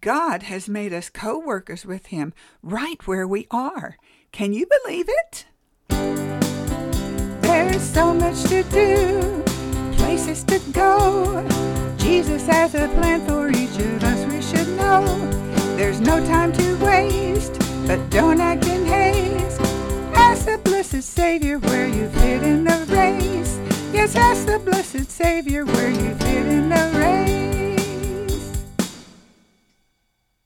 God has made us co workers with Him right where we are. Can you believe it? There's so much to do, places to go. Jesus has a plan for each of us, we should know. There's no time to waste, but don't act in haste. Ask the blessed Savior where you fit in the race. Yes, ask the blessed Savior where you fit in the race.